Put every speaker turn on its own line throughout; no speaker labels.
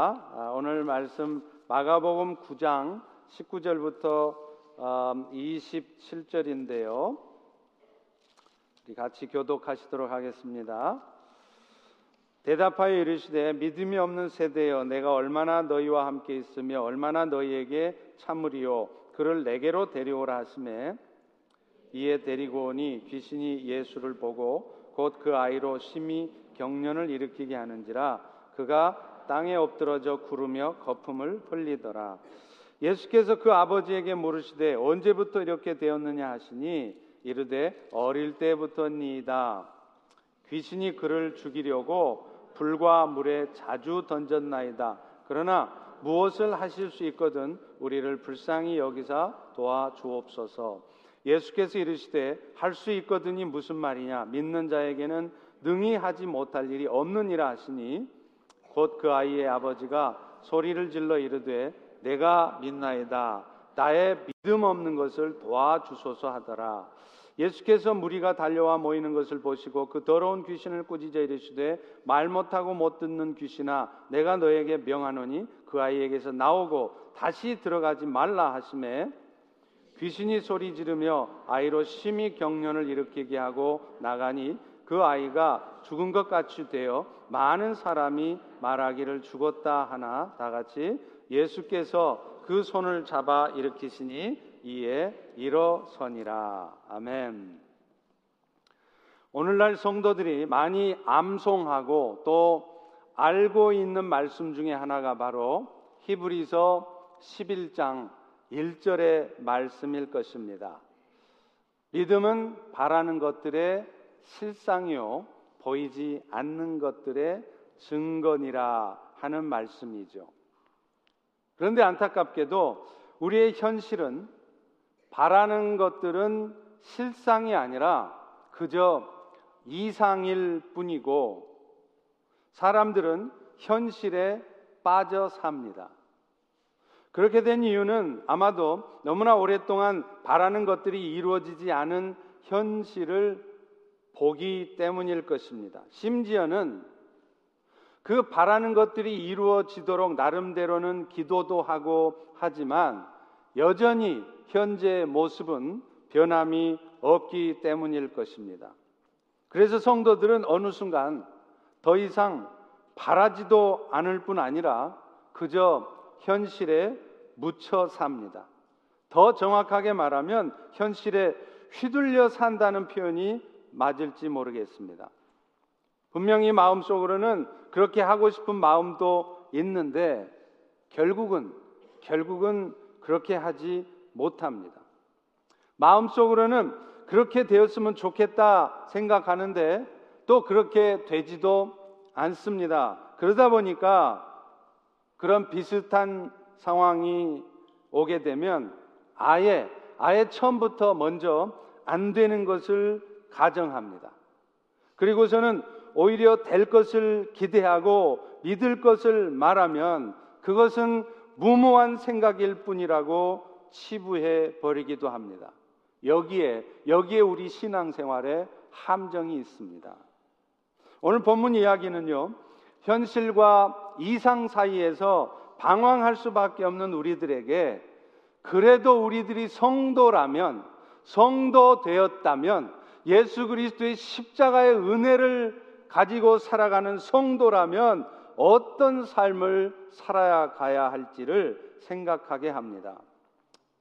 아, 오늘 말씀 마가복음 9장 19절부터 27절인데요. 우리 같이 교독하시도록 하겠습니다. 대답하여 이르시되 믿음이 없는 세대여 내가 얼마나 너희와 함께 있으며 얼마나 너희에게 참으리요 그를 내게로 데려오라 하심에 이에 데리고 오니 귀신이 예수를 보고 곧 그 아이로 심히 경련을 일으키게 하는지라 그가 땅에 엎드러져 구르며 거품을 흘리더라. 예수께서 그 아버지에게 물으시되 언제부터 이렇게 되었느냐 하시니 이르되 어릴 때부터니이다. 귀신이 그를 죽이려고 불과 물에 자주 던졌나이다. 그러나 무엇을 하실 수 있거든 우리를 불쌍히 여기사 도와 주옵소서. 예수께서 이르시되 할 수 있거든이 무슨 말이냐? 믿는 자에게는 능히 하지 못할 일이 없느니라 하시니 곧 그 아이의 아버지가 소리를 질러 이르되 내가 믿나이다. 나의 믿음 없는 것을 도와주소서 하더라. 예수께서 무리가 달려와 모이는 것을 보시고 그 더러운 귀신을 꾸짖어 이르시되 말 못하고 못 듣는 귀신아 내가 너에게 명하노니 그 아이에게서 나오고 다시 들어가지 말라 하심에 귀신이 소리 지르며 아이로 심히 경련을 일으키게 하고 나가니 그 아이가 죽은 것 같이 되어 많은 사람이 말하기를 죽었다 하나 다 같이 예수께서 그 손을 잡아 일으키시니 이에 일어서니라. 아멘. 오늘날 성도들이 많이 암송하고 또 알고 있는 말씀 중에 하나가 바로 히브리서 11장 1절의 말씀일 것입니다. 믿음은 바라는 것들의 실상이요 보이지 않는 것들의 증거니라 하는 말씀이죠. 그런데 안타깝게도 우리의 현실은 바라는 것들은 실상이 아니라 그저 이상일 뿐이고 사람들은 현실에 빠져 삽니다. 그렇게 된 이유는 아마도 너무나 오랫동안 바라는 것들이 이루어지지 않은 현실을 보기 때문일 것입니다. 심지어는 그 바라는 것들이 이루어지도록 나름대로는 기도도 하고 하지만 여전히 현재의 모습은 변함이 없기 때문일 것입니다. 그래서 성도들은 어느 순간 더 이상 바라지도 않을 뿐 아니라 그저 현실에 묻혀 삽니다. 더 정확하게 말하면 현실에 휘둘려 산다는 표현이 맞을지 모르겠습니다. 분명히 마음속으로는 그렇게 하고 싶은 마음도 있는데 결국은 결국은 그렇게 하지 못합니다. 마음속으로는 그렇게 되었으면 좋겠다 생각하는데 또 그렇게 되지도 않습니다. 그러다 보니까 그런 비슷한 상황이 오게 되면 아예 아예 처음부터 먼저 안 되는 것을 가정합니다. 그리고서는 오히려 될 것을 기대하고 믿을 것을 말하면 그것은 무모한 생각일 뿐이라고 치부해 버리기도 합니다. 여기에 여기에 우리 신앙생활에 함정이 있습니다. 오늘 본문 이야기는요. 현실과 이상 사이에서 방황할 수밖에 없는 우리들에게 그래도 우리들이 성도라면 성도 되었다면 예수 그리스도의 십자가의 은혜를 가지고 살아가는 성도라면 어떤 삶을 살아야 가야 할지를 생각하게 합니다.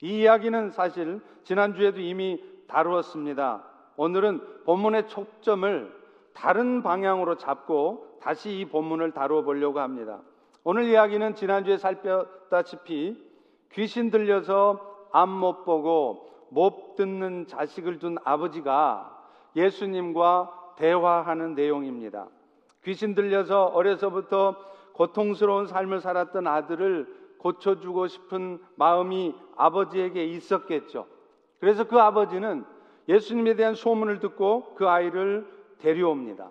이 이야기는 사실 지난주에도 이미 다루었습니다. 오늘은 본문의 초점을 다른 방향으로 잡고 다시 이 본문을 다루어 보려고 합니다. 오늘 이야기는 지난주에 살폈다시피 귀신 들려서 앞못 보고 못 듣는 자식을 둔 아버지가 예수님과 대화하는 내용입니다. 귀신 들려서 어려서부터 고통스러운 삶을 살았던 아들을 고쳐주고 싶은 마음이 아버지에게 있었겠죠. 그래서 그 아버지는 예수님에 대한 소문을 듣고 그 아이를 데려옵니다.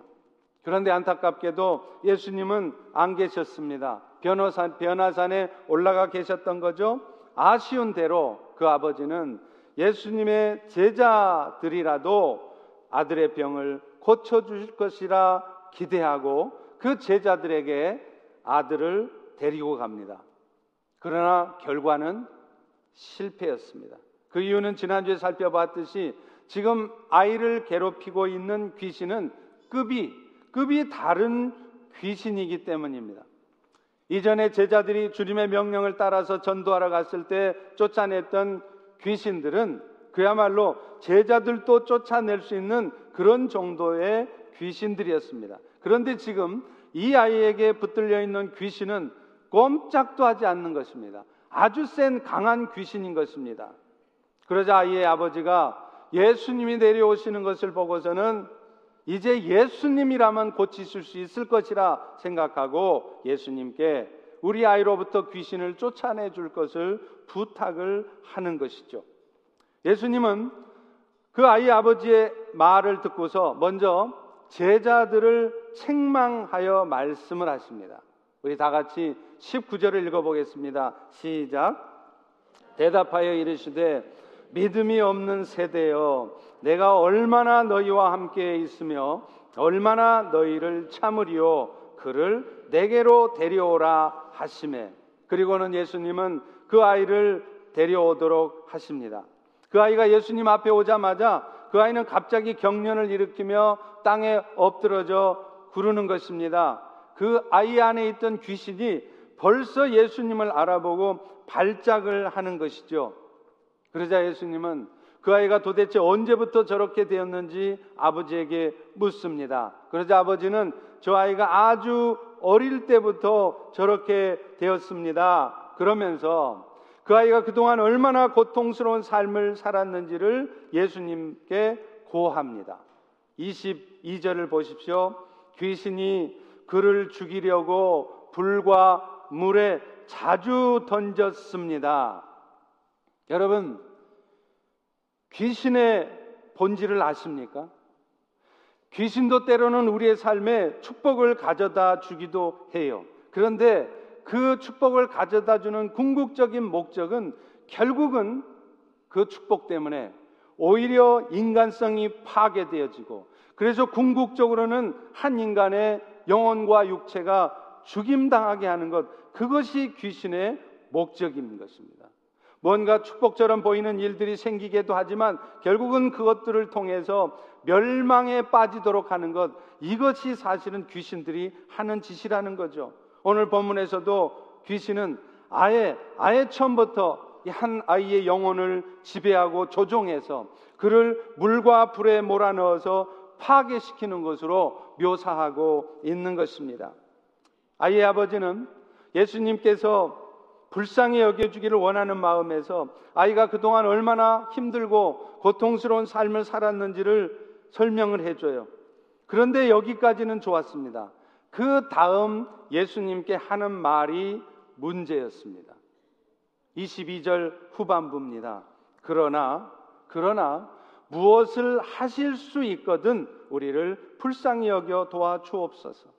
그런데 안타깝게도 예수님은 안 계셨습니다. 변호산, 변화산에 올라가 계셨던 거죠. 아쉬운 대로 그 아버지는 예수님의 제자들이라도 아들의 병을 고쳐주실 것이라 기대하고 그 제자들에게 아들을 데리고 갑니다. 그러나 결과는 실패였습니다. 그 이유는 지난주에 살펴봤듯이 지금 아이를 괴롭히고 있는 귀신은 급이 급이 다른 귀신이기 때문입니다. 이전에 제자들이 주님의 명령을 따라서 전도하러 갔을 때 쫓아냈던 귀신들은 그야말로 제자들도 쫓아낼 수 있는 그런 정도의 귀신들이었습니다. 그런데 지금 이 아이에게 붙들려 있는 귀신은 꼼짝도 하지 않는 것입니다. 아주 센 강한 귀신인 것입니다. 그러자 아이의 아버지가 예수님이 내려오시는 것을 보고서는 이제 예수님이라면 고치실 수 있을 것이라 생각하고 예수님께 우리 아이로부터 귀신을 쫓아내 줄 것을 부탁을 하는 것이죠. 예수님은 그 아이 아버지의 말을 듣고서 먼저 제자들을 책망하여 말씀을 하십니다. 우리 다 같이 19절을 읽어보겠습니다. 시작. 대답하여 이르시되 믿음이 없는 세대여 내가 얼마나 너희와 함께 있으며 얼마나 너희를 참으리요 그를 내게로 데려오라 하심에 그리고는 예수님은 그 아이를 데려오도록 하십니다. 그 아이가 예수님 앞에 오자마자 그 아이는 갑자기 경련을 일으키며 땅에 엎드러져 구르는 것입니다. 그 아이 안에 있던 귀신이 벌써 예수님을 알아보고 발작을 하는 것이죠. 그러자 예수님은 그 아이가 도대체 언제부터 저렇게 되었는지 아버지에게 묻습니다. 그러자 아버지는 저 아이가 아주 어릴 때부터 저렇게 되었습니다. 그러면서 그 아이가 그동안 얼마나 고통스러운 삶을 살았는지를 예수님께 고합니다. 22절을 보십시오. 귀신이 그를 죽이려고 불과 물에 자주 던졌습니다. 여러분, 귀신의 본질을 아십니까? 귀신도 때로는 우리의 삶에 축복을 가져다 주기도 해요. 그런데 그 축복을 가져다 주는 궁극적인 목적은 결국은 그 축복 때문에 오히려 인간성이 파괴되어지고 그래서 궁극적으로는 한 인간의 영혼과 육체가 죽임당하게 하는 것 그것이 귀신의 목적인 것입니다. 뭔가 축복처럼 보이는 일들이 생기게도 하지만 결국은 그것들을 통해서 멸망에 빠지도록 하는 것 이것이 사실은 귀신들이 하는 짓이라는 거죠. 오늘 본문에서도 귀신은 아예 아예 처음부터 한 아이의 영혼을 지배하고 조종해서 그를 물과 불에 몰아넣어서 파괴시키는 것으로 묘사하고 있는 것입니다. 아이의 아버지는 예수님께서 불쌍히 여겨주기를 원하는 마음에서 아이가 그동안 얼마나 힘들고 고통스러운 삶을 살았는지를 설명을 해줘요. 그런데 여기까지는 좋았습니다. 그 다음 예수님께 하는 말이 문제였습니다. 22절 후반부입니다. 그러나, 그러나 무엇을 하실 수 있거든 우리를 불쌍히 여겨 도와주옵소서.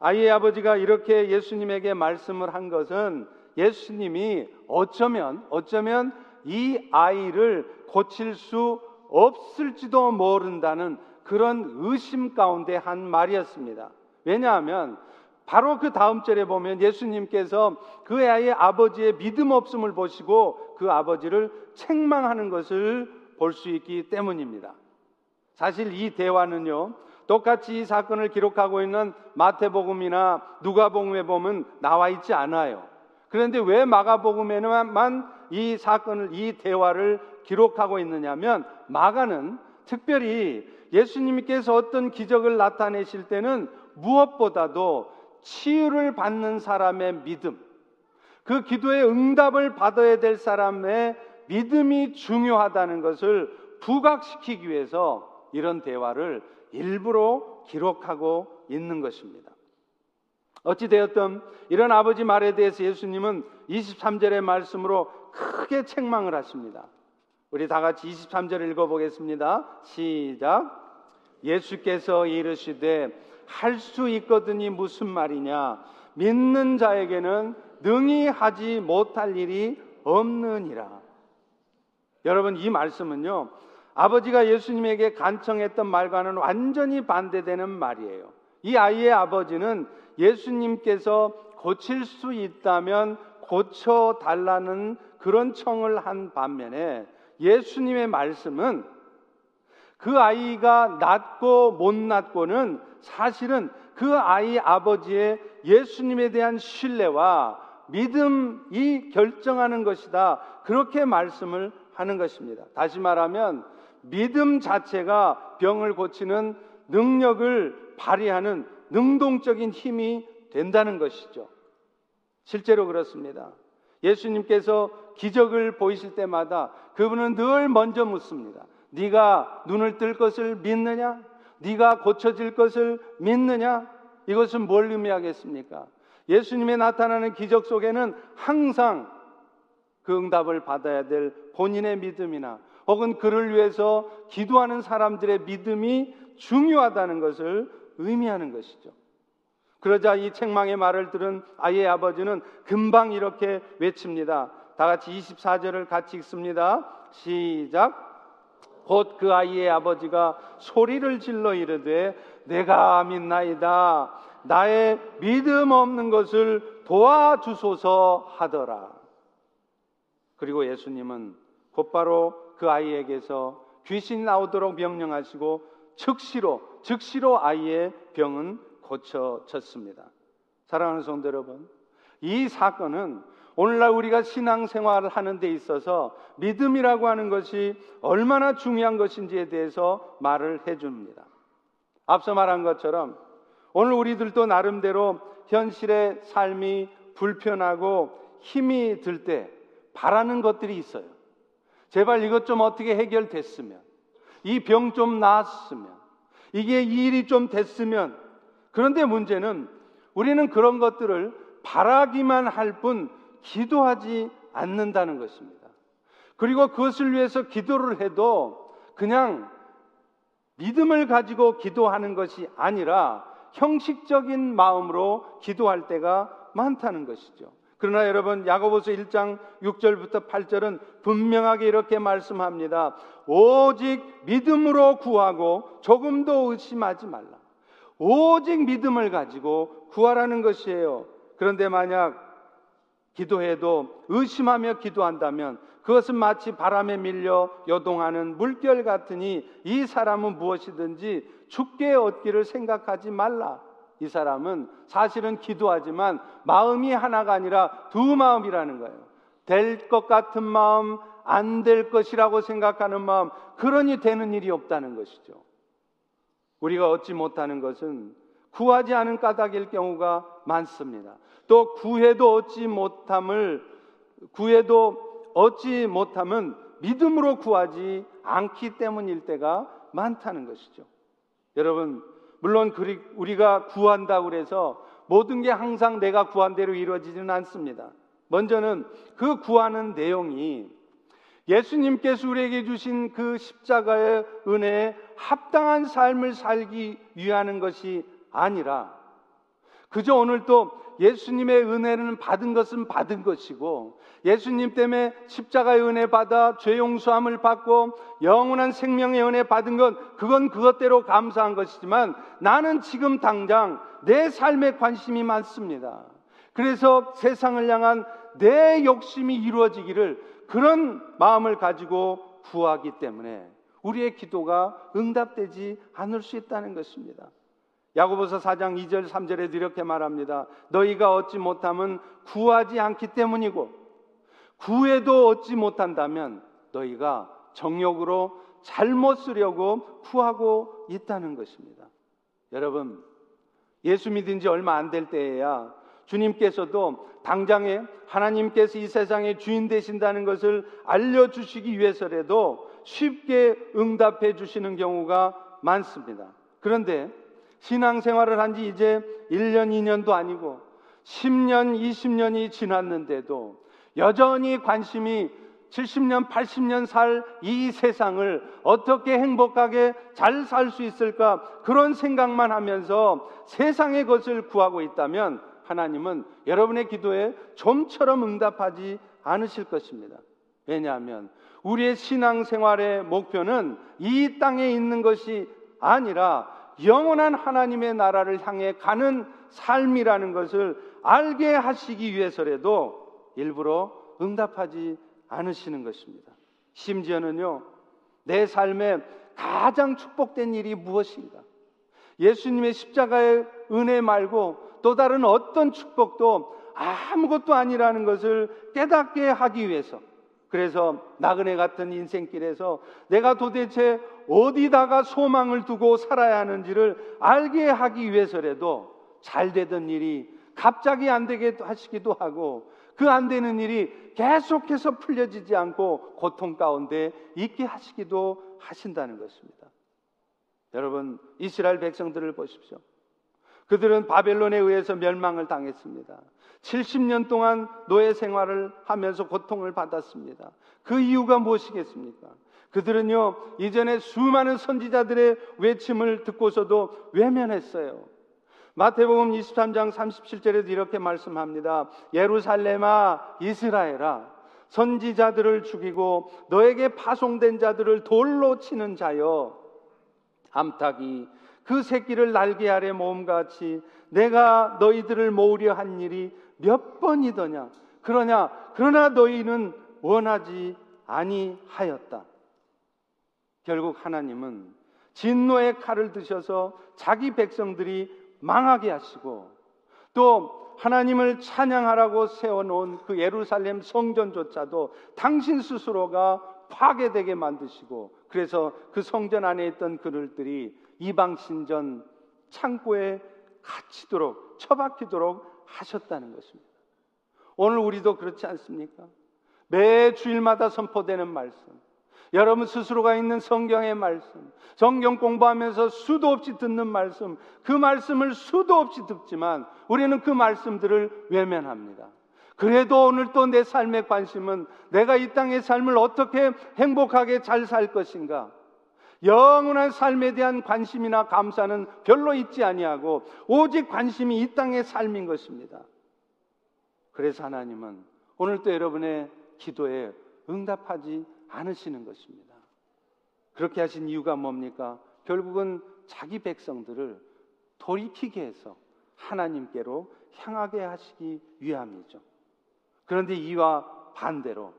아이의 아버지가 이렇게 예수님에게 말씀을 한 것은 예수님이 어쩌면 어쩌면 이 아이를 고칠 수 없을지도 모른다는 그런 의심 가운데 한 말이었습니다. 왜냐하면 바로 그 다음 절에 보면 예수님께서 그 아이의 아버지의 믿음 없음을 보시고 그 아버지를 책망하는 것을 볼 수 있기 때문입니다. 사실 이 대화는요, 똑같이 이 사건을 기록하고 있는 마태복음이나 누가복음에 보면 나와 있지 않아요. 그런데 왜 마가복음에만 이 사건을, 이 대화를 기록하고 있느냐면 마가는 특별히 예수님께서 어떤 기적을 나타내실 때는 무엇보다도 치유를 받는 사람의 믿음, 그 기도의 응답을 받아야 될 사람의 믿음이 중요하다는 것을 부각시키기 위해서 이런 대화를 일부러 기록하고 있는 것입니다. 어찌되었든 이런 아버지 말에 대해서 예수님은 23절의 말씀으로 크게 책망을 하십니다. 우리 다 같이 23절을 읽어보겠습니다. 시작. 예수께서 이르시되 할 수 있거든이 무슨 말이냐? 믿는 자에게는 능히 하지 못할 일이 없느니라. 여러분 이 말씀은요. 아버지가 예수님에게 간청했던 말과는 완전히 반대되는 말이에요. 이 아이의 아버지는 예수님께서 고칠 수 있다면 고쳐 달라는 그런 청을 한 반면에 예수님의 말씀은 그 아이가 낫고 못 낫고는 사실은 그 아이 아버지의 예수님에 대한 신뢰와 믿음이 결정하는 것이다. 그렇게 말씀을 하는 것입니다. 다시 말하면 믿음 자체가 병을 고치는 능력을 발휘하는 능동적인 힘이 된다는 것이죠. 실제로 그렇습니다. 예수님께서 기적을 보이실 때마다 그분은 늘 먼저 묻습니다. 네가 눈을 뜰 것을 믿느냐? 네가 고쳐질 것을 믿느냐? 이것은 뭘 의미하겠습니까? 예수님의 나타나는 기적 속에는 항상 그 응답을 받아야 될 본인의 믿음이나 혹은 그를 위해서 기도하는 사람들의 믿음이 중요하다는 것을 의미하는 것이죠. 그러자 이 책망의 말을 들은 아이의 아버지는 금방 이렇게 외칩니다. 다 같이 24절을 같이 읽습니다. 시작. 곧 그 아이의 아버지가 소리를 질러 이르되 내가 믿나이다. 나의 믿음 없는 것을 도와주소서 하더라. 그리고 예수님은 곧바로 그 아이에게서 귀신 나오도록 명령하시고 즉시로 즉시로 아이의 병은 고쳐졌습니다. 사랑하는 성도 여러분, 이 사건은 오늘날 우리가 신앙생활을 하는 데 있어서 믿음이라고 하는 것이 얼마나 중요한 것인지에 대해서 말을 해 줍니다. 앞서 말한 것처럼 오늘 우리들도 나름대로 현실의 삶이 불편하고 힘이 들 때 바라는 것들이 있어요. 제발 이것 좀 어떻게 해결됐으면, 이 병 좀 나았으면, 이게 일이 좀 됐으면, 그런데 문제는 우리는 그런 것들을 바라기만 할 뿐 기도하지 않는다는 것입니다. 그리고 그것을 위해서 기도를 해도 그냥 믿음을 가지고 기도하는 것이 아니라 형식적인 마음으로 기도할 때가 많다는 것이죠. 그러나 여러분 야고보서 1장 6절부터 8절은 분명하게 이렇게 말씀합니다. 오직 믿음으로 구하고 조금도 의심하지 말라. 오직 믿음을 가지고 구하라는 것이에요. 그런데 만약 기도해도 의심하며 기도한다면 그것은 마치 바람에 밀려 요동하는 물결 같으니 이 사람은 무엇이든지 죽게 얻기를 생각하지 말라. 이 사람은 사실은 기도하지만 마음이 하나가 아니라 두 마음이라는 거예요. 될 것 같은 마음, 안 될 것이라고 생각하는 마음, 그러니 되는 일이 없다는 것이죠. 우리가 얻지 못하는 것은 구하지 않은 까닭일 경우가 많습니다. 또 구해도 얻지 못함을 구해도 얻지 못함은 믿음으로 구하지 않기 때문일 때가 많다는 것이죠. 여러분, 물론 우리가 구한다고 그래서 모든 게 항상 내가 구한 대로 이루어지지는 않습니다. 먼저는 그 구하는 내용이 예수님께서 우리에게 주신 그 십자가의 은혜에 합당한 삶을 살기 위하는 것이 아니라 그저 오늘 또 예수님의 은혜는 받은 것은 받은 것이고 예수님 때문에 십자가의 은혜 받아 죄 용서함을 받고 영원한 생명의 은혜 받은 것 그건 그것대로 감사한 것이지만 나는 지금 당장 내 삶에 관심이 많습니다. 그래서 세상을 향한 내 욕심이 이루어지기를 그런 마음을 가지고 구하기 때문에 우리의 기도가 응답되지 않을 수 있다는 것입니다. 야고보서 4장 2절 3절에 이렇게 말합니다. 너희가 얻지 못함은 구하지 않기 때문이고 구해도 얻지 못한다면 너희가 정욕으로 잘못 쓰려고 구하고 있다는 것입니다. 여러분, 예수 믿은 지 얼마 안 될 때에야 주님께서도 당장에 하나님께서 이 세상의 주인 되신다는 것을 알려주시기 위해서라도 쉽게 응답해 주시는 경우가 많습니다. 그런데 신앙생활을 한 지 이제 1년, 2년도 아니고 10년, 20년이 지났는데도 여전히 관심이 70년, 80년 살 이 세상을 어떻게 행복하게 잘 살 수 있을까 그런 생각만 하면서 세상의 것을 구하고 있다면 하나님은 여러분의 기도에 좀처럼 응답하지 않으실 것입니다. 왜냐하면 우리의 신앙생활의 목표는 이 땅에 있는 것이 아니라 영원한 하나님의 나라를 향해 가는 삶이라는 것을 알게 하시기 위해서라도 일부러 응답하지 않으시는 것입니다. 심지어는요, 내 삶에 가장 축복된 일이 무엇인가? 예수님의 십자가의 은혜 말고 또 다른 어떤 축복도 아무것도 아니라는 것을 깨닫게 하기 위해서 그래서 나그네 같은 인생길에서 내가 도대체 어디다가 소망을 두고 살아야 하는지를 알게 하기 위해서라도 잘 되던 일이 갑자기 안 되게 하시기도 하고 그 안 되는 일이 계속해서 풀려지지 않고 고통 가운데 있게 하시기도 하신다는 것입니다. 여러분, 이스라엘 백성들을 보십시오. 그들은 바벨론에 의해서 멸망을 당했습니다. 70년 동안 노예 생활을 하면서 고통을 받았습니다. 그 이유가 무엇이겠습니까? 그들은요, 이전에 수많은 선지자들의 외침을 듣고서도 외면했어요. 마태복음 23장 37절에도 이렇게 말씀합니다. 예루살렘아, 이스라엘아, 선지자들을 죽이고 너에게 파송된 자들을 돌로 치는 자여, 암탉이 그 새끼를 날개 아래 모음같이 내가 너희들을 모으려 한 일이 몇 번이더냐? 그러냐? 그러나 너희는 원하지 아니하였다. 결국 하나님은 진노의 칼을 드셔서 자기 백성들이 망하게 하시고 또 하나님을 찬양하라고 세워놓은 그 예루살렘 성전조차도 당신 스스로가 파괴되게 만드시고 그래서 그 성전 안에 있던 그들들이 이방 신전 창고에 갇히도록 처박히도록 하셨다는 것입니다. 오늘 우리도 그렇지 않습니까? 매 주일마다 선포되는 말씀, 여러분 스스로가 있는 성경의 말씀, 성경 공부하면서 수도 없이 듣는 말씀, 그 말씀을 수도 없이 듣지만 우리는 그 말씀들을 외면합니다. 그래도 오늘 또 내 삶의 관심은 내가 이 땅의 삶을 어떻게 행복하게 잘 살 것인가? 영원한 삶에 대한 관심이나 감사는 별로 있지 아니하고 오직 관심이 이 땅의 삶인 것입니다. 그래서 하나님은 오늘도 여러분의 기도에 응답하지 않으시는 것입니다. 그렇게 하신 이유가 뭡니까? 결국은 자기 백성들을 돌이키게 해서 하나님께로 향하게 하시기 위함이죠. 그런데 이와 반대로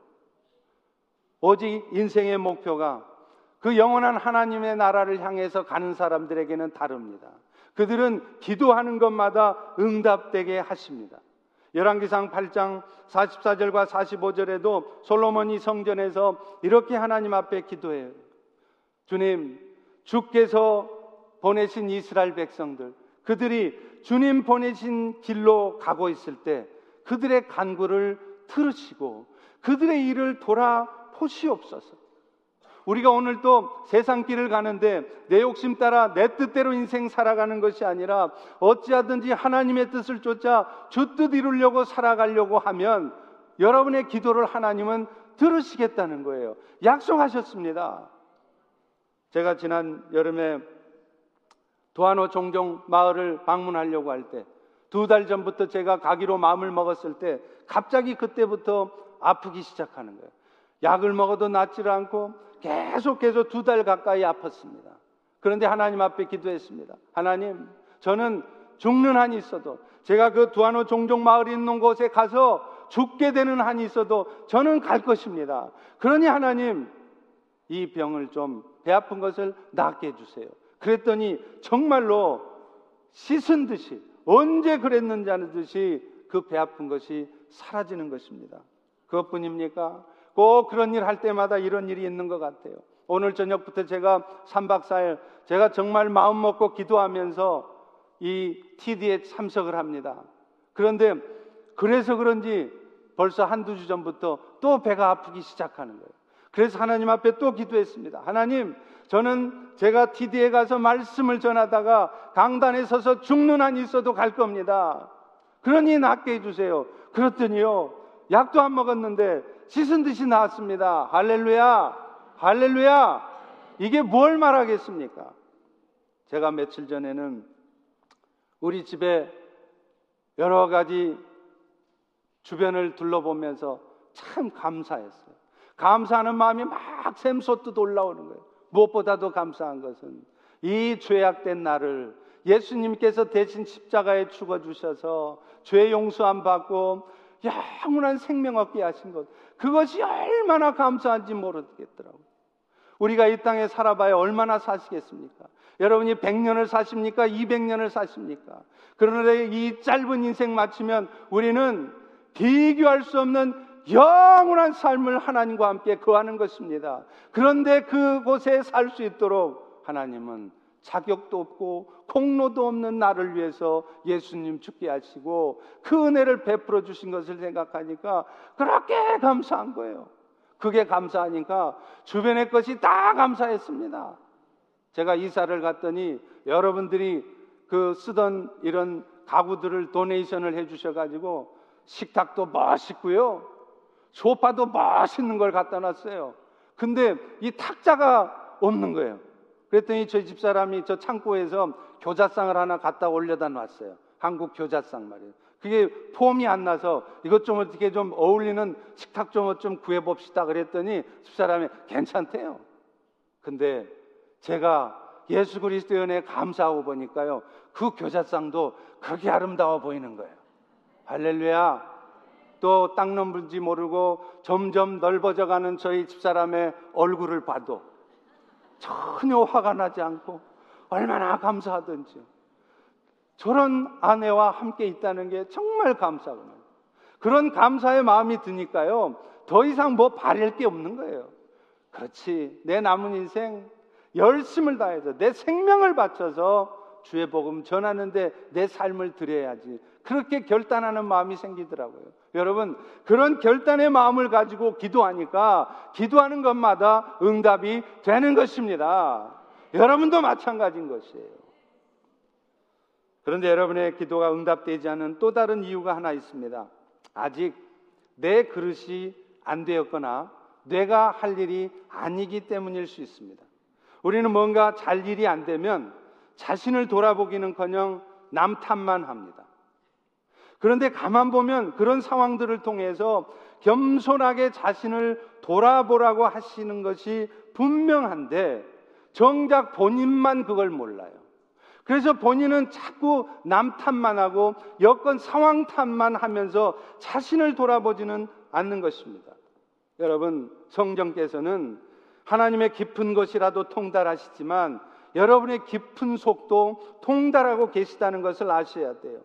오직 인생의 목표가 그 영원한 하나님의 나라를 향해서 가는 사람들에게는 다릅니다. 그들은 기도하는 것마다 응답되게 하십니다. 열왕기상 8장 44절과 45절에도 솔로몬이 성전에서 이렇게 하나님 앞에 기도해요. 주님, 주께서 보내신 이스라엘 백성들, 그들이 주님 보내신 길로 가고 있을 때 그들의 간구를 들으시고 그들의 일을 돌아보시옵소서. 우리가 오늘 또 세상 길을 가는데 내 욕심 따라 내 뜻대로 인생 살아가는 것이 아니라 어찌하든지 하나님의 뜻을 쫓아 주 뜻 이루려고 살아가려고 하면 여러분의 기도를 하나님은 들으시겠다는 거예요. 약속하셨습니다. 제가 지난 여름에 도안호 종종 마을을 방문하려고 할 때 두 달 전부터 제가 가기로 마음을 먹었을 때 갑자기 그때부터 아프기 시작하는 거예요. 약을 먹어도 낫지를 않고 계속해서 두 달 가까이 아팠습니다. 그런데 하나님 앞에 기도했습니다. 하나님, 저는 죽는 한이 있어도 제가 그 두아노 종종 마을 있는 곳에 가서 죽게 되는 한이 있어도 저는 갈 것입니다. 그러니 하나님, 이 병을 좀 배 아픈 것을 낫게 해주세요. 그랬더니 정말로 씻은 듯이 언제 그랬는지 하는 듯이 그 배 아픈 것이 사라지는 것입니다. 그것뿐입니까? 꼭 그런 일 할 때마다 이런 일이 있는 것 같아요. 오늘 저녁부터 제가 3박 4일 제가 정말 마음 먹고 기도하면서 이 TD에 참석을 합니다. 그런데 그래서 그런지 벌써 한두 주 전부터 또 배가 아프기 시작하는 거예요. 그래서 하나님 앞에 또 기도했습니다. 하나님, 저는 제가 TD에 가서 말씀을 전하다가 강단에 서서 죽는 한이 있어도 갈 겁니다. 그러니 낫게 해주세요. 그랬더니요, 약도 안 먹었는데 씻은 듯이 나왔습니다. 할렐루야! 할렐루야! 이게 뭘 말하겠습니까? 제가 며칠 전에는 우리 집에 여러 가지 주변을 둘러보면서 참 감사했어요. 감사하는 마음이 막 샘솟듯 올라오는 거예요. 무엇보다도 감사한 것은 이 죄악된 나를 예수님께서 대신 십자가에 죽어 주셔서 죄 용서함 받고 영원한 생명 얻게 하신 것 그것이 얼마나 감사한지 모르겠더라고요. 우리가 이 땅에 살아봐야 얼마나 사시겠습니까? 여러분이 100년을 사십니까? 200년을 사십니까? 그런데 이 짧은 인생 마치면 우리는 비교할 수 없는 영원한 삶을 하나님과 함께 거하는 것입니다. 그런데 그곳에 살 수 있도록 하나님은 자격도 없고 공로도 없는 나를 위해서 예수님 죽게 하시고 그 은혜를 베풀어 주신 것을 생각하니까 그렇게 감사한 거예요. 그게 감사하니까 주변의 것이 다 감사했습니다. 제가 이사를 갔더니 여러분들이 그 쓰던 이런 가구들을 도네이션을 해 주셔 가지고 식탁도 멋있고요. 소파도 멋있는 걸 갖다 놨어요. 근데 이 탁자가 없는 거예요. 그랬더니 저희 집사람이 저 창고에서 교자상을 하나 갖다 올려다 놨어요. 한국 교자상 말이에요. 그게 폼이 안 나서 이것 좀 어떻게 좀 어울리는 식탁 좀, 좀 구해봅시다 그랬더니 집사람이 괜찮대요. 근데 제가 예수 그리스도의 은혜에 감사하고 보니까요. 그 교자상도 그렇게 아름다워 보이는 거예요. 할렐루야. 또땅 넘은지 모르고 점점 넓어져 가는 저희 집사람의 얼굴을 봐도 전혀 화가 나지 않고 얼마나 감사하든지 저런 아내와 함께 있다는 게 정말 감사하구나. 그런 감사의 마음이 드니까요. 더 이상 뭐 바랄 게 없는 거예요. 그렇지. 내 남은 인생 열심을 다해서 내 생명을 바쳐서 주의 복음 전하는데 내 삶을 드려야지. 그렇게 결단하는 마음이 생기더라고요. 여러분, 그런 결단의 마음을 가지고 기도하니까 기도하는 것마다 응답이 되는 것입니다. 여러분도 마찬가지인 것이에요. 그런데 여러분의 기도가 응답되지 않은 또 다른 이유가 하나 있습니다. 아직 내 그릇이 안 되었거나 내가 할 일이 아니기 때문일 수 있습니다. 우리는 뭔가 잘 일이 안 되면 자신을 돌아보기는커녕 남 탓만 합니다. 그런데 가만 보면 그런 상황들을 통해서 겸손하게 자신을 돌아보라고 하시는 것이 분명한데 정작 본인만 그걸 몰라요. 그래서 본인은 자꾸 남 탓만 하고 여건 상황 탓만 하면서 자신을 돌아보지는 않는 것입니다. 여러분, 성경께서는 하나님의 깊은 것이라도 통달하시지만 여러분의 깊은 속도 통달하고 계시다는 것을 아셔야 돼요.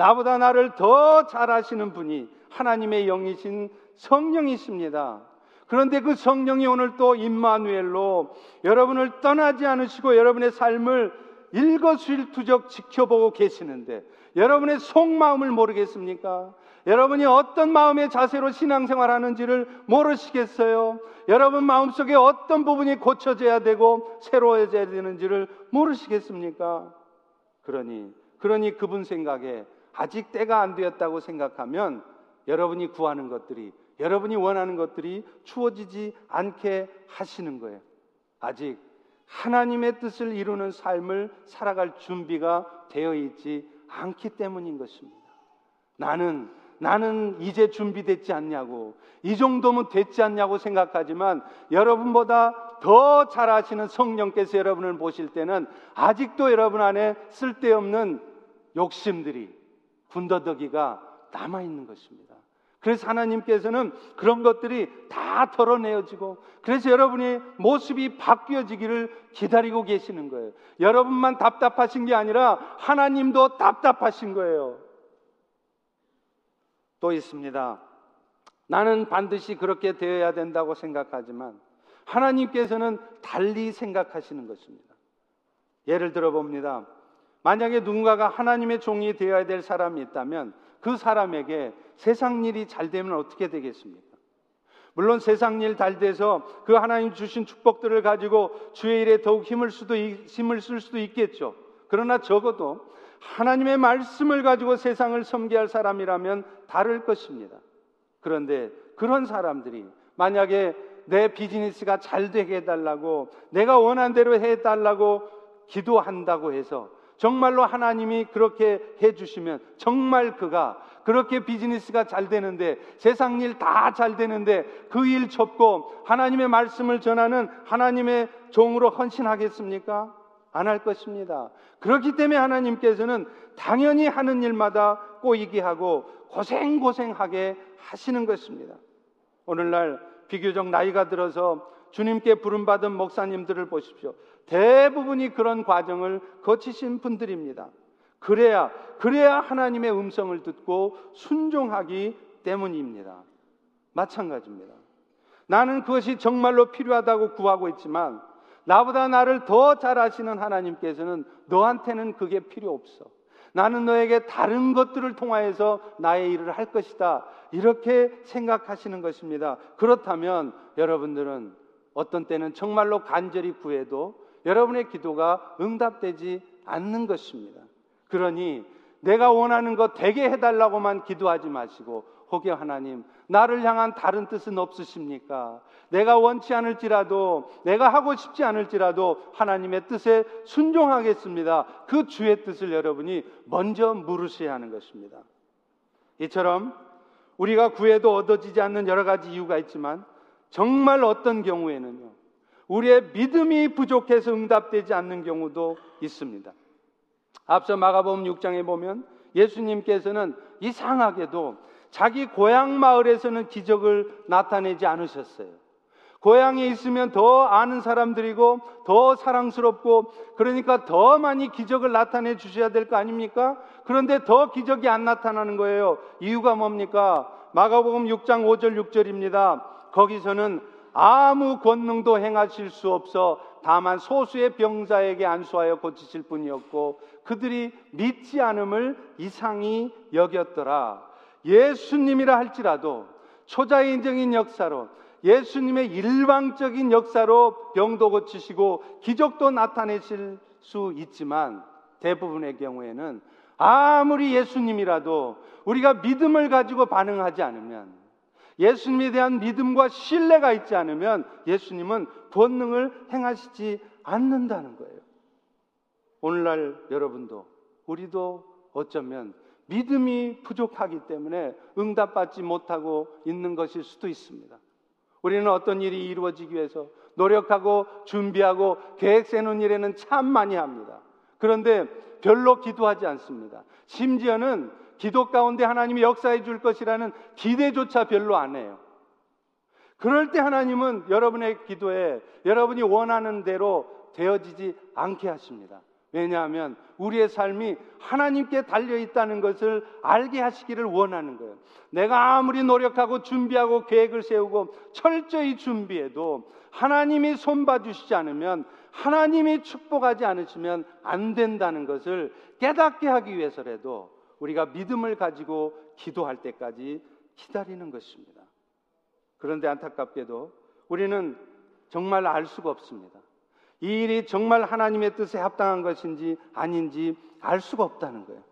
나보다 나를 더 잘하시는 분이 하나님의 영이신 성령이십니다. 그런데 그 성령이 오늘 또 임마누엘로 여러분을 떠나지 않으시고 여러분의 삶을 일거수일투적 지켜보고 계시는데 여러분의 속마음을 모르겠습니까? 여러분이 어떤 마음의 자세로 신앙생활 하는지를 모르시겠어요? 여러분 마음속에 어떤 부분이 고쳐져야 되고 새로워져야 되는지를 모르시겠습니까? 그러니, 그러니 그분 생각에 아직 때가 안 되었다고 생각하면 여러분이 구하는 것들이, 여러분이 원하는 것들이 추워지지 않게 하시는 거예요. 아직 하나님의 뜻을 이루는 삶을 살아갈 준비가 되어 있지 않기 때문인 것입니다. 나는 나는 이제 준비됐지 않냐고, 이 정도면 됐지 않냐고 생각하지만 여러분보다 더 잘하시는 성령께서 여러분을 보실 때는 아직도 여러분 안에 쓸데없는 욕심들이, 군더더기가 남아 있는 것입니다. 그래서 하나님께서는 그런 것들이 다 덜어내어지고 그래서 여러분의 모습이 바뀌어지기를 기다리고 계시는 거예요. 여러분만 답답하신 게 아니라 하나님도 답답하신 거예요. 또 있습니다. 나는 반드시 그렇게 되어야 된다고 생각하지만 하나님께서는 달리 생각하시는 것입니다. 예를 들어 봅니다. 만약에 누군가가 하나님의 종이 되어야 될 사람이 있다면 그 사람에게 세상 일이 잘 되면 어떻게 되겠습니까? 물론 세상 일 잘 돼서 그 하나님 주신 축복들을 가지고 주의 일에 더욱 힘을 수도 힘을 쓸 수도 있겠죠. 그러나 적어도 하나님의 말씀을 가지고 세상을 섬기할 사람이라면 다를 것입니다. 그런데 그런 사람들이 만약에 내 비즈니스가 잘 되게 해달라고 내가 원한 대로 해달라고 기도한다고 해서 정말로 하나님이 그렇게 해주시면 정말 그가 그렇게 비즈니스가 잘 되는데 세상 일 다 잘 되는데 그 일 접고 하나님의 말씀을 전하는 하나님의 종으로 헌신하겠습니까? 안 할 것입니다. 그렇기 때문에 하나님께서는 당연히 하는 일마다 꼬이게 하고 고생고생하게 하시는 것입니다. 오늘날 비교적 나이가 들어서 주님께 부름받은 목사님들을 보십시오. 대부분이 그런 과정을 거치신 분들입니다. 그래야, 그래야 하나님의 음성을 듣고 순종하기 때문입니다. 마찬가지입니다. 나는 그것이 정말로 필요하다고 구하고 있지만 나보다 나를 더 잘 아시는 하나님께서는 너한테는 그게 필요 없어. 나는 너에게 다른 것들을 통하여서 나의 일을 할 것이다. 이렇게 생각하시는 것입니다. 그렇다면 여러분들은 어떤 때는 정말로 간절히 구해도 여러분의 기도가 응답되지 않는 것입니다. 그러니 내가 원하는 것 되게 해달라고만 기도하지 마시고 혹여 하나님 나를 향한 다른 뜻은 없으십니까? 내가 원치 않을지라도 내가 하고 싶지 않을지라도 하나님의 뜻에 순종하겠습니다. 그 주의 뜻을 여러분이 먼저 물으셔야 하는 것입니다. 이처럼 우리가 구해도 얻어지지 않는 여러 가지 이유가 있지만 정말 어떤 경우에는요. 우리의 믿음이 부족해서 응답되지 않는 경우도 있습니다. 앞서 마가복음 6장에 보면 예수님께서는 이상하게도 자기 고향 마을에서는 기적을 나타내지 않으셨어요. 고향에 있으면 더 아는 사람들이고 더 사랑스럽고 그러니까 더 많이 기적을 나타내 주셔야 될 거 아닙니까? 그런데 더 기적이 안 나타나는 거예요. 이유가 뭡니까? 마가복음 6장 5절 6절입니다. 거기서는 아무 권능도 행하실 수 없어 다만 소수의 병자에게 안수하여 고치실 뿐이었고 그들이 믿지 않음을 이상히 여겼더라. 예수님이라 할지라도 초자연적인 역사로 예수님의 일방적인 역사로 병도 고치시고 기적도 나타내실 수 있지만 대부분의 경우에는 아무리 예수님이라도 우리가 믿음을 가지고 반응하지 않으면 예수님에 대한 믿음과 신뢰가 있지 않으면 예수님은 본능을 행하시지 않는다는 거예요. 오늘날 여러분도 우리도 어쩌면 믿음이 부족하기 때문에 응답받지 못하고 있는 것일 수도 있습니다. 우리는 어떤 일이 이루어지기 위해서 노력하고 준비하고 계획 세우는 일에는 참 많이 합니다. 그런데 별로 기도하지 않습니다. 심지어는 기도 가운데 하나님이 역사해 줄 것이라는 기대조차 별로 안 해요. 그럴 때 하나님은 여러분의 기도에 여러분이 원하는 대로 되어지지 않게 하십니다. 왜냐하면 우리의 삶이 하나님께 달려 있다는 것을 알게 하시기를 원하는 거예요. 내가 아무리 노력하고 준비하고 계획을 세우고 철저히 준비해도 하나님이 손봐 주시지 않으면 하나님이 축복하지 않으시면 안 된다는 것을 깨닫게 하기 위해서라도 우리가 믿음을 가지고 기도할 때까지 기다리는 것입니다. 그런데 안타깝게도 우리는 정말 알 수가 없습니다. 이 일이 정말 하나님의 뜻에 합당한 것인지 아닌지 알 수가 없다는 거예요.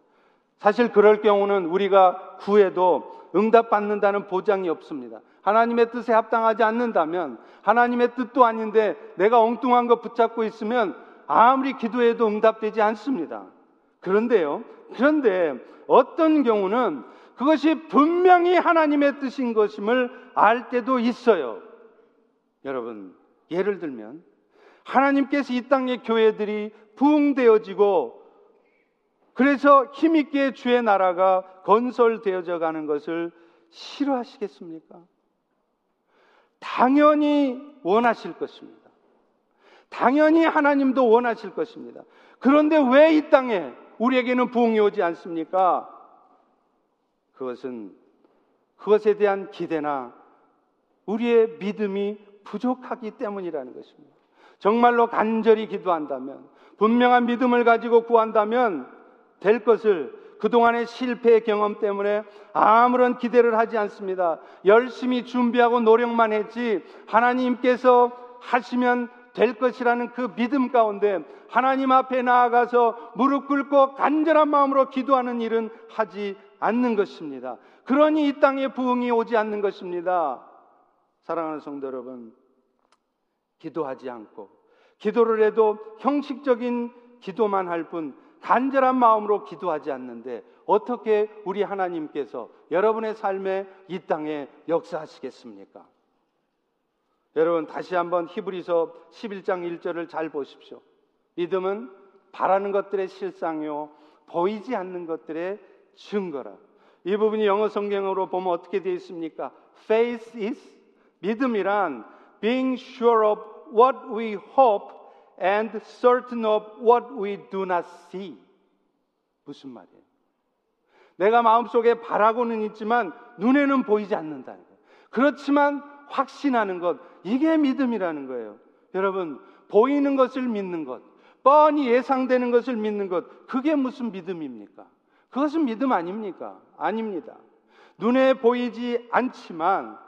사실 그럴 경우는 우리가 구해도 응답받는다는 보장이 없습니다. 하나님의 뜻에 합당하지 않는다면 하나님의 뜻도 아닌데 내가 엉뚱한 거 붙잡고 있으면 아무리 기도해도 응답되지 않습니다. 그런데요. 그런데 어떤 경우는 그것이 분명히 하나님의 뜻인 것임을 알 때도 있어요. 여러분, 예를 들면 하나님께서 이 땅의 교회들이 부흥되어지고 그래서 힘있게 주의 나라가 건설되어져 가는 것을 싫어하시겠습니까? 당연히 원하실 것입니다. 당연히 하나님도 원하실 것입니다. 그런데 왜 이 땅에 우리에게는 부흥이 오지 않습니까? 그것은 그것에 대한 기대나 우리의 믿음이 부족하기 때문이라는 것입니다. 정말로 간절히 기도한다면, 분명한 믿음을 가지고 구한다면 될 것을 그동안의 실패 경험 때문에 아무런 기대를 하지 않습니다. 열심히 준비하고 노력만 했지 하나님께서 하시면 될 것이라는 그 믿음 가운데 하나님 앞에 나아가서 무릎 꿇고 간절한 마음으로 기도하는 일은 하지 않는 것입니다. 그러니 이 땅에 부흥이 오지 않는 것입니다. 사랑하는 성도 여러분, 기도하지 않고 기도를 해도 형식적인 기도만 할 뿐 간절한 마음으로 기도하지 않는데 어떻게 우리 하나님께서 여러분의 삶에 이 땅에 역사하시겠습니까? 여러분 다시 한번 히브리서 11장 1절을 잘 보십시오. 믿음은 바라는 것들의 실상이요 보이지 않는 것들의 증거라. 이 부분이 영어 성경으로 보면 어떻게 되어 있습니까? Faith is 믿음이란 being sure of what we hope and certain of what we do not see. 무슨 말이에요? 내가 마음속에 바라고는 있지만 눈에는 보이지 않는다는 거예요. 그렇지만 확신하는 것, 이게 믿음이라는 거예요. 여러분, 보이는 것을 믿는 것, 뻔히 예상되는 것을 믿는 것, 그게 무슨 믿음입니까? 그것은 믿음 아닙니까? 아닙니다. 눈에 보이지 않지만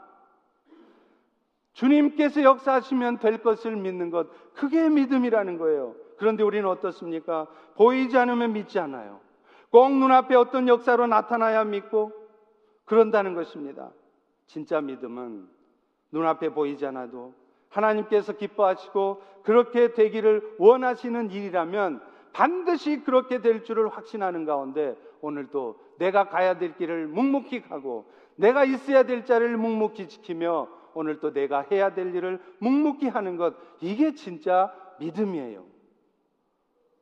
주님께서 역사하시면 될 것을 믿는 것, 그게 믿음이라는 거예요. 그런데 우리는 어떻습니까? 보이지 않으면 믿지 않아요. 꼭 눈앞에 어떤 역사로 나타나야 믿고 그런다는 것입니다. 진짜 믿음은 눈앞에 보이지 않아도 하나님께서 기뻐하시고 그렇게 되기를 원하시는 일이라면 반드시 그렇게 될 줄을 확신하는 가운데 오늘도 내가 가야 될 길을 묵묵히 가고 내가 있어야 될 자리를 묵묵히 지키며 오늘 또 내가 해야 될 일을 묵묵히 하는 것 이게 진짜 믿음이에요.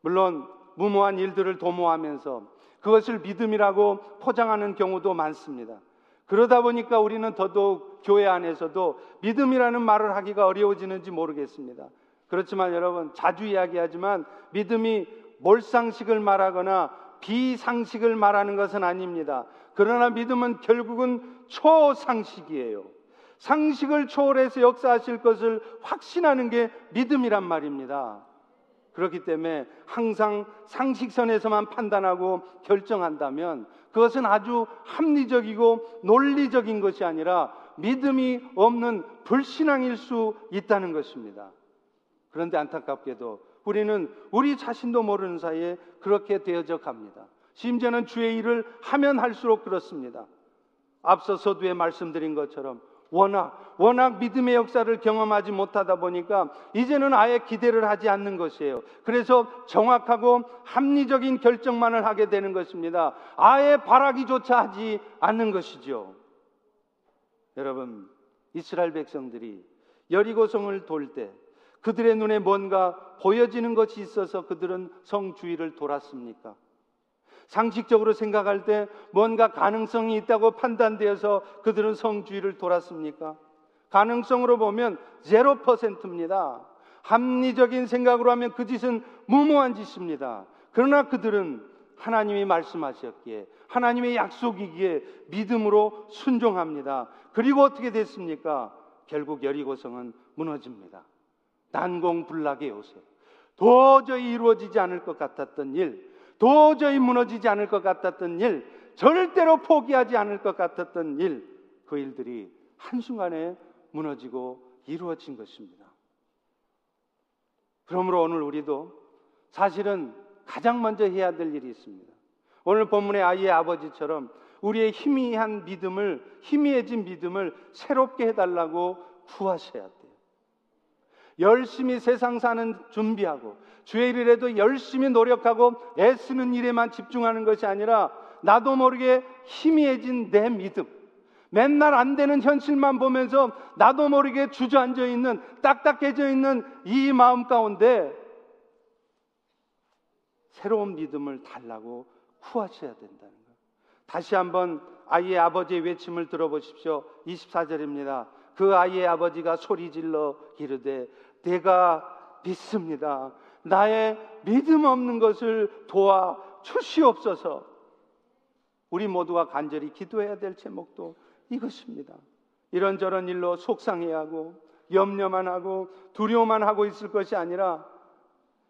물론 무모한 일들을 도모하면서 그것을 믿음이라고 포장하는 경우도 많습니다. 그러다 보니까 우리는 더더욱 교회 안에서도 믿음이라는 말을 하기가 어려워지는지 모르겠습니다. 그렇지만 여러분 자주 이야기하지만 믿음이 몰상식을 말하거나 비상식을 말하는 것은 아닙니다. 그러나 믿음은 결국은 초상식이에요. 상식을 초월해서 역사하실 것을 확신하는 게 믿음이란 말입니다. 그렇기 때문에 항상 상식선에서만 판단하고 결정한다면 그것은 아주 합리적이고 논리적인 것이 아니라 믿음이 없는 불신앙일 수 있다는 것입니다. 그런데 안타깝게도 우리는 우리 자신도 모르는 사이에 그렇게 되어져 갑니다. 심지어는 주의 일을 하면 할수록 그렇습니다. 앞서 서두에 말씀드린 것처럼 워낙, 워낙 믿음의 역사를 경험하지 못하다 보니까 이제는 아예 기대를 하지 않는 것이에요. 그래서 정확하고 합리적인 결정만을 하게 되는 것입니다. 아예 바라기조차 하지 않는 것이죠. 여러분, 이스라엘 백성들이 여리고성을 돌 때 그들의 눈에 뭔가 보여지는 것이 있어서 그들은 성 주위를 돌았습니까? 상식적으로 생각할 때 뭔가 가능성이 있다고 판단되어서 그들은 성주의를 돌았습니까? 가능성으로 보면 0%입니다. 합리적인 생각으로 하면 그 짓은 무모한 짓입니다. 그러나 그들은 하나님이 말씀하셨기에 하나님의 약속이기에 믿음으로 순종합니다. 그리고 어떻게 됐습니까? 결국 여리고성은 무너집니다. 난공불락의 요새. 도저히 이루어지지 않을 것 같았던 일, 도저히 무너지지 않을 것 같았던 일, 절대로 포기하지 않을 것 같았던 일, 그 일들이 한순간에 무너지고 이루어진 것입니다. 그러므로 오늘 우리도 사실은 가장 먼저 해야 될 일이 있습니다. 오늘 본문의 아이의 아버지처럼 우리의 희미한 믿음을, 희미해진 믿음을 새롭게 해달라고 구하셔야 돼요. 열심히 세상 사는 준비하고 주의 일이라도 열심히 노력하고 애쓰는 일에만 집중하는 것이 아니라 나도 모르게 희미해진 내 믿음. 맨날 안 되는 현실만 보면서 나도 모르게 주저앉아 있는 딱딱해져 있는 이 마음 가운데 새로운 믿음을 달라고 구하셔야 된다는 것. 다시 한번 아이의 아버지의 외침을 들어보십시오. 24절입니다. 그 아이의 아버지가 소리 질러 이르되 내가 믿습니다. 나의 믿음 없는 것을 도와 주시옵소서. 우리 모두가 간절히 기도해야 될 제목도 이것입니다. 이런저런 일로 속상해하고 염려만 하고 두려워만 하고 있을 것이 아니라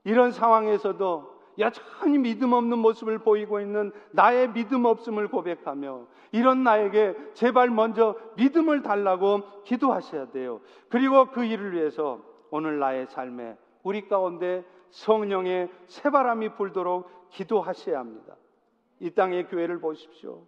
이런 상황에서도 여전히 믿음 없는 모습을 보이고 있는 나의 믿음 없음을 고백하며 이런 나에게 제발 먼저 믿음을 달라고 기도하셔야 돼요. 그리고 그 일을 위해서 오늘 나의 삶에 우리 가운데 성령의 새바람이 불도록 기도하셔야 합니다. 이 땅의 교회를 보십시오.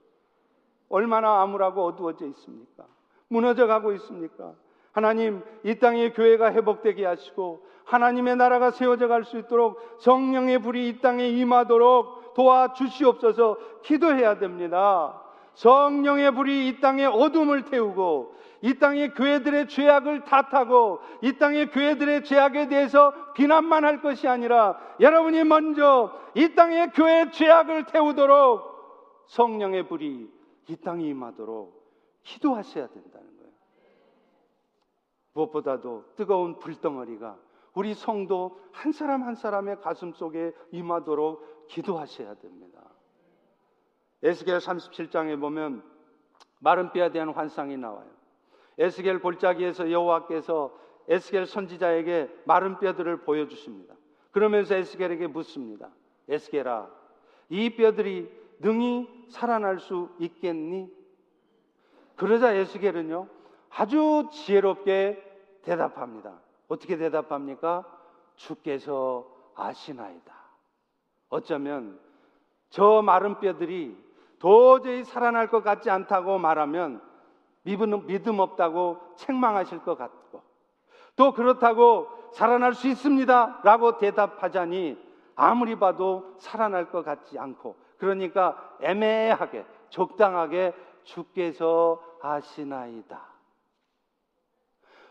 얼마나 암울하고 어두워져 있습니까? 무너져 가고 있습니까? 하나님, 이 땅의 교회가 회복되게 하시고 하나님의 나라가 세워져 갈 수 있도록 성령의 불이 이 땅에 임하도록 도와 주시옵소서 기도해야 됩니다. 성령의 불이 이 땅에 어둠을 태우고 이 땅의 교회들의 죄악을 탓하고 이 땅의 교회들의 죄악에 대해서 비난만 할 것이 아니라 여러분이 먼저 이 땅의 교회의 죄악을 태우도록 성령의 불이 이 땅에 임하도록 기도하셔야 된다는 거예요. 무엇보다도 뜨거운 불덩어리가 우리 성도 한 사람 한 사람의 가슴 속에 임하도록 기도하셔야 됩니다. 에스겔 37장에 보면 마른 뼈에 대한 환상이 나와요. 에스겔 골짜기에서 여호와께서 에스겔 선지자에게 마른 뼈들을 보여주십니다. 그러면서 에스겔에게 묻습니다. 에스겔아, 이 뼈들이 능히 살아날 수 있겠니? 그러자 에스겔은요, 아주 지혜롭게 대답합니다. 어떻게 대답합니까? 주께서 아시나이다. 어쩌면 저 마른 뼈들이 도저히 살아날 것 같지 않다고 말하면 믿음, 믿음 없다고 책망하실 것 같고 또 그렇다고 살아날 수 있습니다 라고 대답하자니 아무리 봐도 살아날 것 같지 않고 그러니까 애매하게 적당하게 주께서 아시나이다.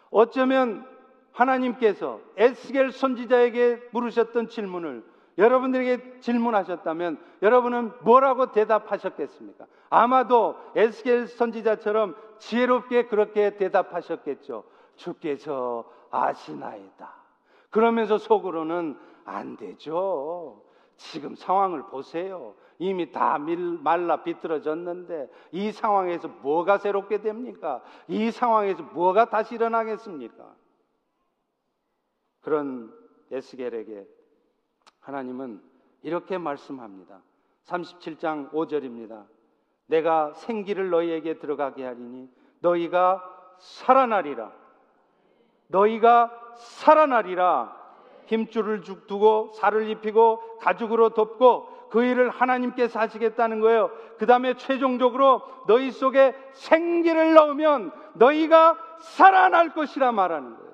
어쩌면 하나님께서 에스겔 선지자에게 물으셨던 질문을 여러분들에게 질문하셨다면 여러분은 뭐라고 대답하셨겠습니까? 아마도 에스겔 선지자처럼 지혜롭게 그렇게 대답하셨겠죠. 주께서 아시나이다. 그러면서 속으로는 안 되죠. 지금 상황을 보세요. 이미 다 말라 비틀어졌는데 이 상황에서 뭐가 새롭게 됩니까? 이 상황에서 뭐가 다시 일어나겠습니까? 그런 에스겔에게 하나님은 이렇게 말씀합니다. 37장 5절입니다. 내가 생기를 너희에게 들어가게 하리니 너희가 살아나리라. 너희가 살아나리라. 힘줄을 두고 살을 입히고 가죽으로 덮고 그 일을 하나님께서 하시겠다는 거예요. 그 다음에 최종적으로 너희 속에 생기를 넣으면 너희가 살아날 것이라 말하는 거예요.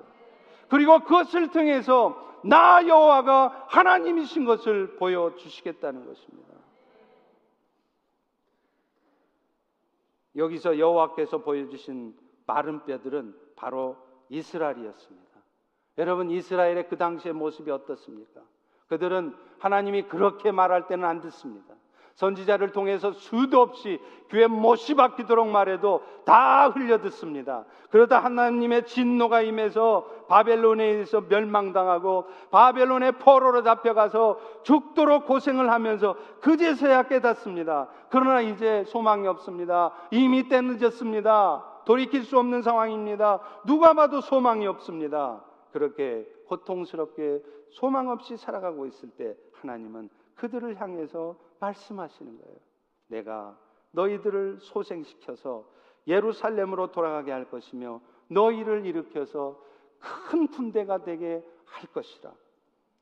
그리고 그것을 통해서 나 여호와가 하나님이신 것을 보여 주시겠다는 것입니다. 여기서 여호와께서 보여주신 마른 뼈들은 바로 이스라엘이었습니다. 여러분 이스라엘의 그 당시의 모습이 어떻습니까? 그들은 하나님이 그렇게 말할 때는 안 듣습니다. 선지자를 통해서 수도 없이 교회 못이 박히도록 말해도 다 흘려 듣습니다. 그러다 하나님의 진노가 임해서 바벨론에 의해서 멸망당하고 바벨론의 포로로 잡혀가서 죽도록 고생을 하면서 그제서야 깨닫습니다. 그러나 이제 소망이 없습니다. 이미 때 늦었습니다. 돌이킬 수 없는 상황입니다. 누가 봐도 소망이 없습니다. 그렇게 고통스럽게 소망 없이 살아가고 있을 때 하나님은 그들을 향해서 말씀하시는 거예요. 내가 너희들을 소생시켜서 예루살렘으로 돌아가게 할 것이며 너희를 일으켜서 큰 군대가 되게 할 것이라.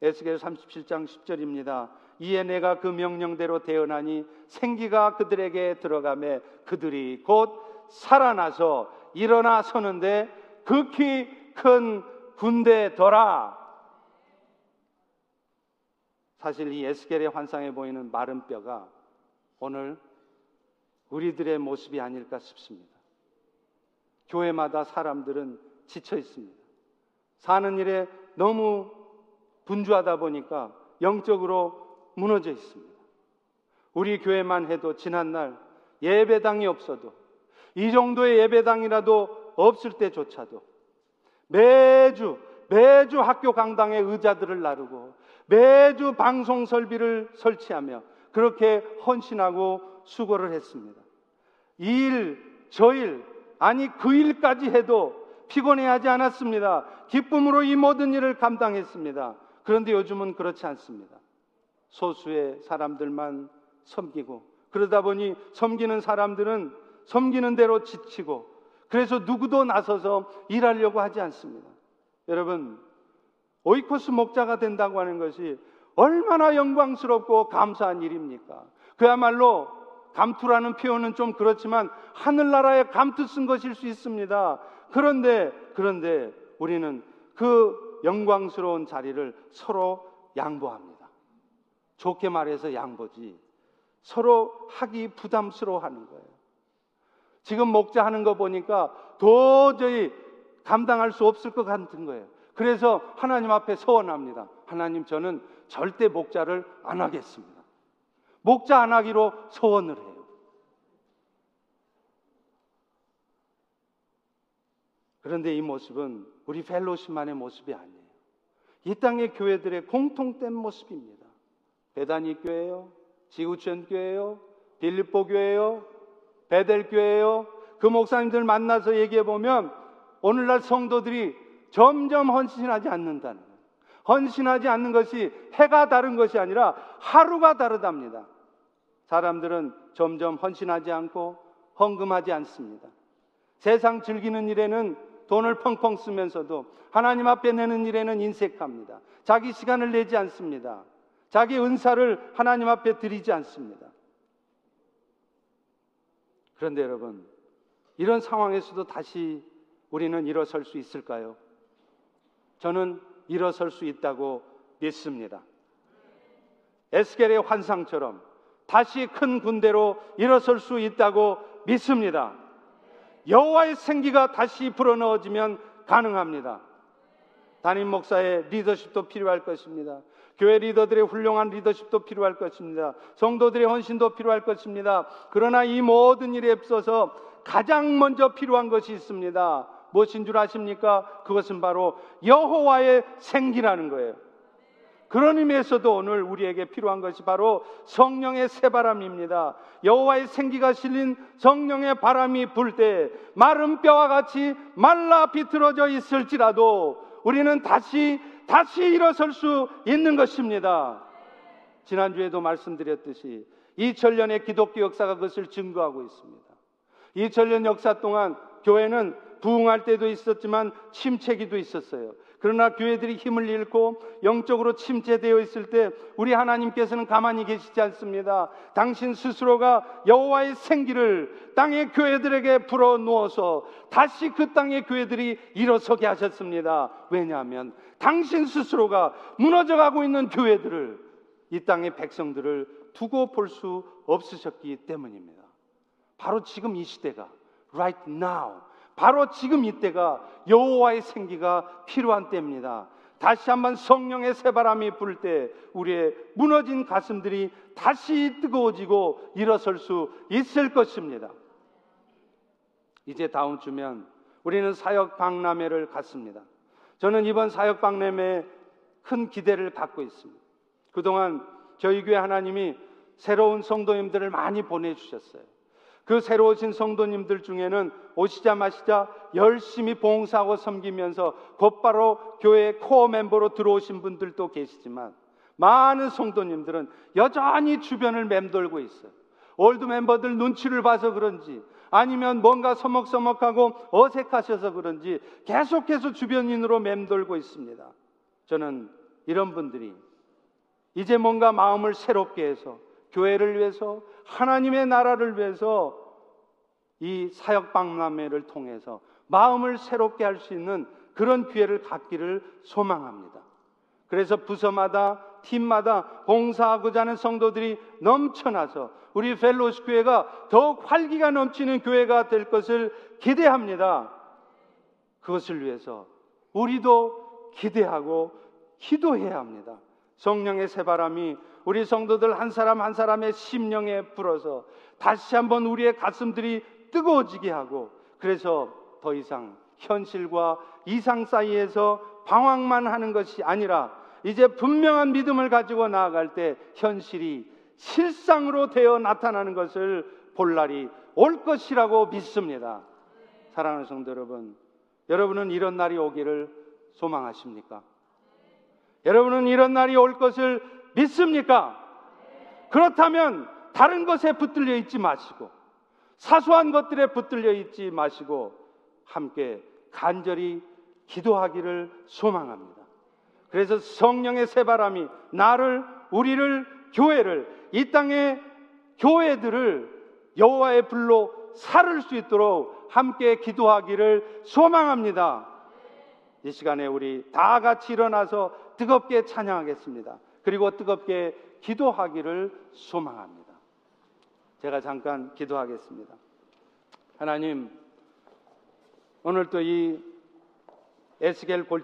에스겔 37장 10절입니다. 이에 내가 그 명령대로 대언하니 생기가 그들에게 들어가매 그들이 곧 살아나서 일어나 서는데 극히 큰 군대더라. 사실 이 에스겔의 환상에 보이는 마른 뼈가 오늘 우리들의 모습이 아닐까 싶습니다. 교회마다 사람들은 지쳐 있습니다. 사는 일에 너무 분주하다 보니까 영적으로 무너져 있습니다. 우리 교회만 해도 지난날 예배당이 없어도 이 정도의 예배당이라도 없을 때조차도 매주 매주 학교 강당에 의자들을 나르고 매주 방송 설비를 설치하며 그렇게 헌신하고 수고를 했습니다. 이 일, 저 일, 아니 그 일까지 해도 피곤해하지 않았습니다. 기쁨으로 이 모든 일을 감당했습니다. 그런데 요즘은 그렇지 않습니다. 소수의 사람들만 섬기고 그러다 보니 섬기는 사람들은 섬기는 대로 지치고 그래서 누구도 나서서 일하려고 하지 않습니다. 여러분, 오이코스 목자가 된다고 하는 것이 얼마나 영광스럽고 감사한 일입니까? 그야말로 감투라는 표현은 좀 그렇지만 하늘나라에 감투 쓴 것일 수 있습니다. 그런데, 그런데 우리는 그 영광스러운 자리를 서로 양보합니다. 좋게 말해서 양보지. 서로 하기 부담스러워 하는 거예요. 지금 목자 하는 거 보니까 도저히 감당할 수 없을 것 같은 거예요. 그래서 하나님 앞에 서원합니다. 하나님 저는 절대 목자를 안 하겠습니다. 목자 안 하기로 서원을 해요. 그런데 이 모습은 우리 펠로시만의 모습이 아니에요. 이 땅의 교회들의 공통된 모습입니다. 배단이 교회요, 지구촌 교회요, 빌립보 교회요, 베델 교회요. 그 목사님들 만나서 얘기해 보면 오늘날 성도들이 점점 헌신하지 않는다는 거예요. 헌신하지 않는 것이 해가 다른 것이 아니라 하루가 다르답니다. 사람들은 점점 헌신하지 않고 헌금하지 않습니다. 세상 즐기는 일에는 돈을 펑펑 쓰면서도 하나님 앞에 내는 일에는 인색합니다. 자기 시간을 내지 않습니다. 자기 은사를 하나님 앞에 드리지 않습니다. 그런데 여러분, 이런 상황에서도 다시 우리는 일어설 수 있을까요? 저는 일어설 수 있다고 믿습니다. 에스겔의 환상처럼 다시 큰 군대로 일어설 수 있다고 믿습니다. 여호와의 생기가 다시 불어넣어지면 가능합니다. 담임 목사의 리더십도 필요할 것입니다. 교회 리더들의 훌륭한 리더십도 필요할 것입니다. 성도들의 헌신도 필요할 것입니다. 그러나 이 모든 일에 앞서서 가장 먼저 필요한 것이 있습니다. 무엇인 줄 아십니까? 그것은 바로 여호와의 생기라는 거예요. 그런 의미에서도 오늘 우리에게 필요한 것이 바로 성령의 새바람입니다. 여호와의 생기가 실린 성령의 바람이 불 때 마른 뼈와 같이 말라 비틀어져 있을지라도 우리는 다시 다시 일어설 수 있는 것입니다. 지난주에도 말씀드렸듯이 2000년의 기독교 역사가 그것을 증거하고 있습니다. 2000년 역사 동안 교회는 부흥할 때도 있었지만 침체기도 있었어요. 그러나 교회들이 힘을 잃고 영적으로 침체되어 있을 때 우리 하나님께서는 가만히 계시지 않습니다. 당신 스스로가 여호와의 생기를 땅의 교회들에게 불어 누어서 다시 그 땅의 교회들이 일어서게 하셨습니다. 왜냐하면 당신 스스로가 무너져 가고 있는 교회들을 이 땅의 백성들을 두고 볼 수 없으셨기 때문입니다. 바로 지금 이 시대가 right now 바로 지금 이때가 여호와의 생기가 필요한 때입니다. 다시 한번 성령의 새바람이 불 때 우리의 무너진 가슴들이 다시 뜨거워지고 일어설 수 있을 것입니다. 이제 다음 주면 우리는 사역 박람회를 갖습니다. 저는 이번 사역 박람회에 큰 기대를 갖고 있습니다. 그동안 저희 교회 하나님이 새로운 성도님들을 많이 보내주셨어요. 그 새로 오신 성도님들 중에는 오시자 마시자 열심히 봉사하고 섬기면서 곧바로 교회 core 멤버로 들어오신 분들도 계시지만 많은 성도님들은 여전히 주변을 맴돌고 있어요. old 멤버들 눈치를 봐서 그런지 아니면 뭔가 서먹서먹하고 어색하셔서 그런지 계속해서 주변인으로 맴돌고 있습니다. 저는 이런 분들이 이제 뭔가 마음을 새롭게 해서 교회를 위해서 하나님의 나라를 위해서 이 사역 박람회를 통해서 마음을 새롭게 할 수 있는 그런 기회를 갖기를 소망합니다. 그래서 부서마다 팀마다 봉사하고자 하는 성도들이 넘쳐나서 우리 펠로시 교회가 더욱 활기가 넘치는 교회가 될 것을 기대합니다. 그것을 위해서 우리도 기대하고 기도해야 합니다. 성령의 새바람이 우리 성도들 한 사람 한 사람의 심령에 불어서 다시 한번 우리의 가슴들이 뜨거워지게 하고 그래서 더 이상 현실과 이상 사이에서 방황만 하는 것이 아니라 이제 분명한 믿음을 가지고 나아갈 때 현실이 실상으로 되어 나타나는 것을 볼 날이 올 것이라고 믿습니다. 사랑하는 성도 여러분, 여러분은 이런 날이 오기를 소망하십니까? 여러분은 이런 날이 올 것을 믿습니까? 그렇다면 다른 것에 붙들려 있지 마시고 사소한 것들에 붙들려 있지 마시고 함께 간절히 기도하기를 소망합니다. 그래서 성령의 새바람이 나를 우리를 교회를 이 땅의 교회들을 여호와의 불로 살을 수 있도록 함께 기도하기를 소망합니다. 이 시간에 우리 다 같이 일어나서 뜨겁게 찬양하겠습니다. 그리고 뜨겁게 기도하기를 소망합니다. 제가 잠깐 기도하겠습니다. 하나님 오늘 또 이 에스겔